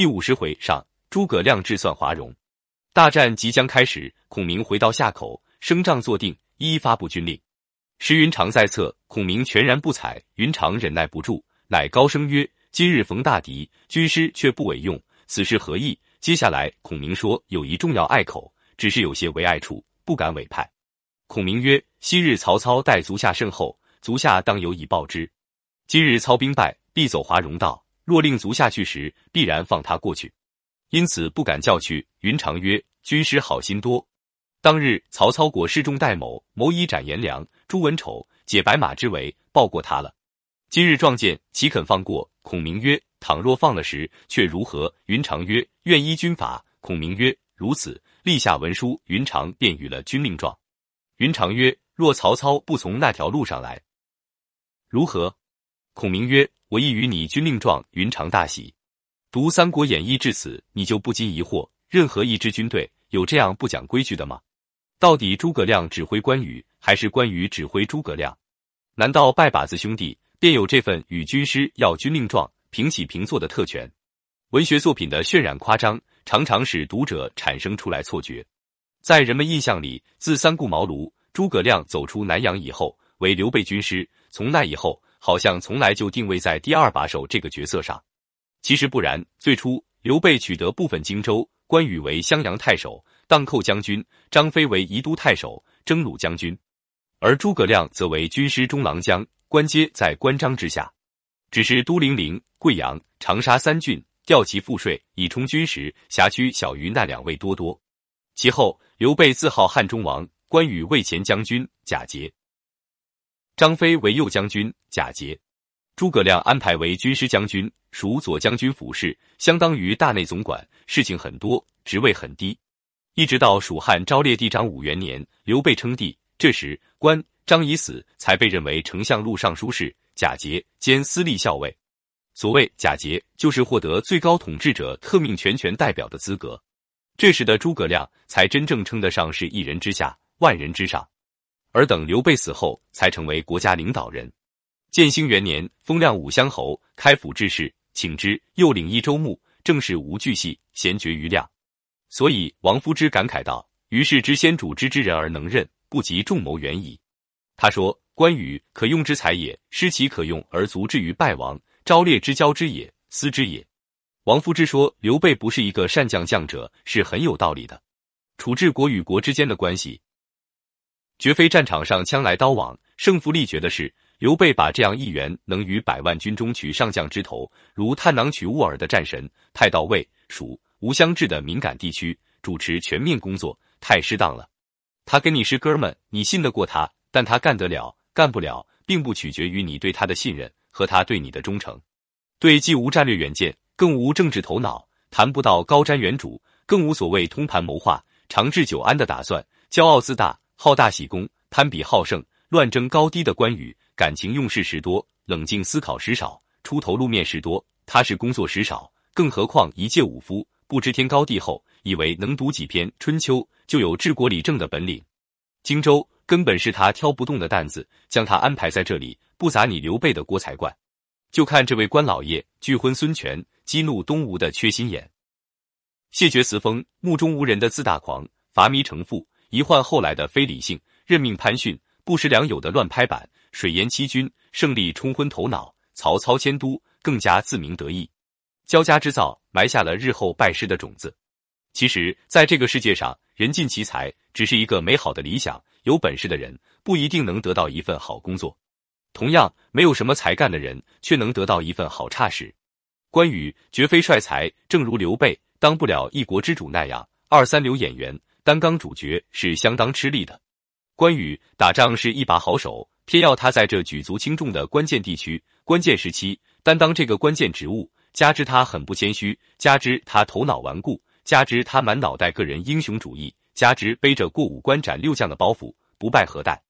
第五十回上，诸葛亮智算华容，大战即将开始。孔明回到夏口，升帐坐定，一一发布军令。时云长在侧，孔明全然不睬。云长忍耐不住，乃高声曰：“今日逢大敌，军师却不委用，此事何意？”接下来，孔明说有一重要隘口，只是有些为隘处，不敢委派。孔明曰：“昔日曹操待足下甚厚，足下当有以报之。今日操兵败，必走华容道。若令足下去时，必然放他过去，因此不敢叫去。”云长曰：“军师好心多。”当日，曹操果示众戴某，某以斩颜良、诛文丑，解白马之围，报过他了。今日撞见，岂肯放过？孔明曰：“倘若放了时，却如何？”云长曰：“愿依军法。”孔明曰：“如此，立下文书。”云长便与了军令状。云长曰：“若曹操不从那条路上来，如何？”孔明曰：“我亦与你军令状。”云长大喜。读《三国演义》至此，你就不禁疑惑：任何一支军队有这样不讲规矩的吗？到底诸葛亮指挥关羽，还是关羽指挥诸葛亮？难道拜把子兄弟便有这份与军师要军令状、平起平坐的特权？文学作品的渲染夸张，常常使读者产生出来错觉。在人们印象里，自三顾茅庐，诸葛亮走出南阳以后，为刘备军师，从那以后，好像从来就定位在第二把手这个角色上。其实不然，最初刘备取得部分荆州，关羽为襄阳太守。荡寇将军张飞为宜都太守、征虏将军，而诸葛亮则为军师中郎将，官阶在关张之下。只是都零陵、贵阳、长沙三郡调其赋税，以充军时，辖区小于那两位多多。其后，刘备自号汉中王，关羽为前将军，假节；张飞为右将军，假节；诸葛亮安排为军师将军，属左将军府事，相当于大内总管，事情很多，职位很低。一直到蜀汉昭烈帝章武元年，刘备称帝，这时关张已死，才被认为丞相录尚书事、假节兼司隶校尉。所谓假节，就是获得最高统治者特命全权代表的资格。这时的诸葛亮才真正称得上是一人之下，万人之上。而等刘备死后，才成为国家领导人。建兴元年，封亮武乡侯，开府治事，请之，又领益州牧，正是无巨细，贤绝于量。所以王夫之感慨道：“于是知先主之之人而能任，不及众谋远矣。”他说：“关羽可用之才也，失其可用而足至于败亡；昭烈之交之也，思之也。”王夫之说刘备不是一个善将将者，是很有道理的。处置国与国之间的关系，绝非战场上枪来刀往、胜负力决的事。刘备把这样一员能于百万军中取上将之头，如探囊取物耳的战神，太到魏、蜀。吴相治的敏感地区主持全面工作太适当了。他跟你是哥们，你信得过他，但他干得了干不了，并不取决于你对他的信任和他对你的忠诚。对既无战略远见，更无政治头脑，谈不到高瞻远瞩，更无所谓通盘谋划、长治久安的打算。骄傲自大、好大喜功、攀比好胜、乱争高低的关羽，感情用事时多，冷静思考时少，出头露面时多。踏实工作时少，更何况一介武夫。不知天高地厚，以为能读几篇《春秋》就有治国理政的本领。荆州根本是他挑不动的担子，将他安排在这里，不砸你刘备的锅才怪。就看这位官老爷拒婚孙权，激怒东吴的缺心眼，谢绝辞封，目中无人的自大狂，伐糜成父，一换后来的非理性，任命潘逊，不识良友的乱拍板，水淹七军，胜利冲昏头脑，曹操迁都，更加自鸣得意。交加之造，埋下了日后拜师的种子。其实，在这个世界上，人尽其才只是一个美好的理想。有本事的人不一定能得到一份好工作，同样，没有什么才干的人却能得到一份好差事。关羽绝非帅才，正如刘备当不了一国之主那样，二三流演员担纲主角是相当吃力的。关羽打仗是一把好手，偏要他在这举足轻重的关键地区、关键时期担当这个关键职务。加之他很不谦虚，加之他头脑顽固，加之他满脑袋个人英雄主义，加之背着过五关斩六将的包袱，不败何待？